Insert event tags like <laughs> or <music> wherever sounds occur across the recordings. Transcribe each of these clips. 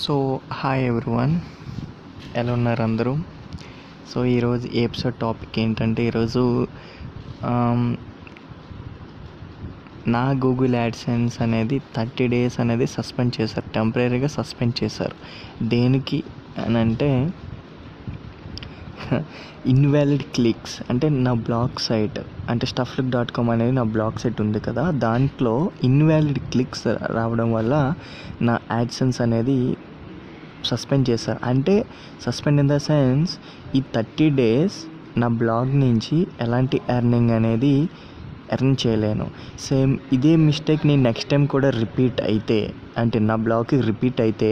So hi everyone ఎలా ఉన్నారు అందరూ? సో ఈరోజు ఎపిసోడ్ టాపిక్ ఏంటంటే ఈరోజు um, నా గూగుల్ యాడ్సెన్స్ అనేది థర్టీ డేస్ అనేది సస్పెండ్ చేశారు. టెంపరీగా సస్పెండ్ చేశారు. దేనికి అని అంటే <laughs> ఇన్వాలిడ్ క్లిక్స్ అంటే నా బ్లాగ్ సైట్ అంటే స్టఫ్లిక్ డాట్ కామ్ అనేది నా బ్లాగ్ సైట్ ఉంది కదా. దాంట్లో ఇన్వాలిడ్ క్లిక్స్ రావడం వల్ల నా యాడ్సెన్స్ అనేది సస్పెండ్ చేశారు. అంటే సస్పెండ్ ఇన్ ద సెన్స్ ఈ థర్టీ డేస్ నా బ్లాగ్ నుంచి ఎలాంటి ఎర్నింగ్ అనేది ఎర్న్ చేయలేను. సేమ్ ఇదే మిస్టేక్ నేను నెక్స్ట్ టైం కూడా రిపీట్ అయితే అంటే నా బ్లాగ్కి రిపీట్ అయితే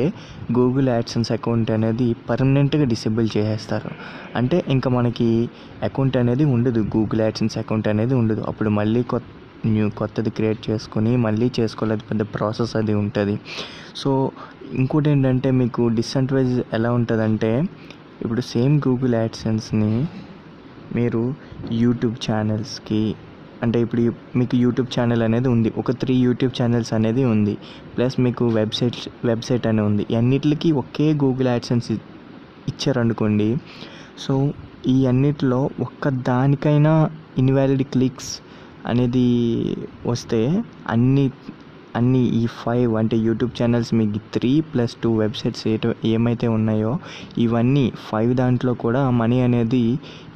గూగుల్ యాడ్సెన్స్ అకౌంట్ అనేది పర్మనెంట్గా డిసేబుల్ చేసేస్తారు. అంటే ఇంకా మనకి అకౌంట్ అనేది ఉండదు గూగుల్ యాడ్సెన్స్ అకౌంట్ అనేది ఉండదు. అప్పుడు మళ్ళీ కొత్త న్యూ కొత్తది క్రియేట్ చేసుకుని మళ్ళీ చేసుకోలేదు పెద్ద ప్రాసెస్ అది ఉంటుంది. సో ఇంకోటి ఏంటంటే మీకు డిసడ్వాంటేజ్ ఎలా ఉంటుందంటే ఇప్పుడు సేమ్ గూగుల్ యాడ్సెన్స్ని మీరు యూట్యూబ్ ఛానల్స్కి అంటే ఇప్పుడు మీకు యూట్యూబ్ ఛానల్ అనేది ఉంది. ఒక త్రీ యూట్యూబ్ ఛానల్స్ అనేది ఉంది. ప్లస్ మీకు వెబ్సైట్ వెబ్సైట్ అనేది ఉంది. అన్నిటికీ ఒకే గూగుల్ యాడ్సెన్స్ ఇ- ఇచ్చారనుకోండి. సో ఈ అన్నిటిలో ఒక్క దానికైనా ఇన్వాలిడ్ క్లిక్స్ అనేది వస్తే అన్ని అన్ని ఈ ఫైవ్ అంటే యూట్యూబ్ ఛానల్స్ మీకు త్రీ ప్లస్ టూ వెబ్సైట్స్ ఏటో ఏమైతే ఉన్నాయో ఇవన్నీ ఫైవ్ దాంట్లో కూడా మనీ అనేది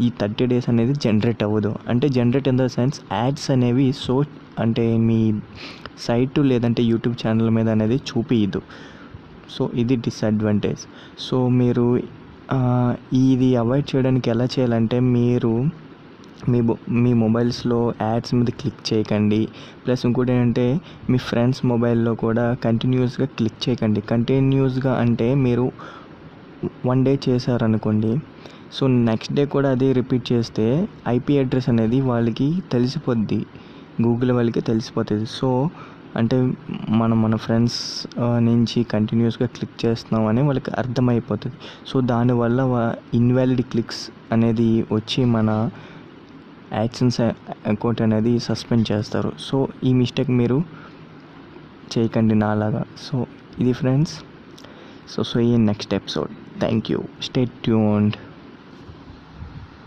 ఈ థర్టీ డేస్ అనేది జనరేట్ అవ్వదు. అంటే generate in the sense ads అనేవి సో అంటే మీ సైట్ లేదంటే యూట్యూబ్ ఛానల్ మీద అనేది చూపించదు సో ఇది డిసడ్వాంటేజ్ సో మీరు ఇది అవాయిడ్ చేయడానికి ఎలా చేయాలంటే మీరు మొ- మీ మొబైల్స్లో యాడ్స్ మీద క్లిక్ చేయకండి. ప్లస్ ఇంకోటి ఏంటంటే మీ ఫ్రెండ్స్ మొబైల్లో కూడా కంటిన్యూస్గా క్లిక్ చేయకండి. కంటిన్యూస్గా అంటే మీరు వన్ డే చేశారనుకోండి. సో నెక్స్ట్ డే కూడా అదే రిపీట్ చేస్తే ఐపీ అడ్రస్ అనేది వాళ్ళకి తెలిసిపోద్ది. గూగుల్ వాళ్ళకి తెలిసిపోతుంది. సో అంటే మనం మన ఫ్రెండ్స్ నుంచి కంటిన్యూస్గా క్లిక్ చేస్తున్నామని వాళ్ళకి అర్థమైపోతుంది. సో దానివల్ల ఇన్వాలిడ్ క్లిక్స్ అనేది వచ్చి మన యాక్సెన్స్ అకౌంట్ అనేది సస్పెండ్ చేస్తారు. సో ఈ మిస్టేక్ మీరు చేయకండి నాలాగా. సో ఇది ఫ్రెండ్స్. సో సో ఈ next episode. Thank you stay tuned.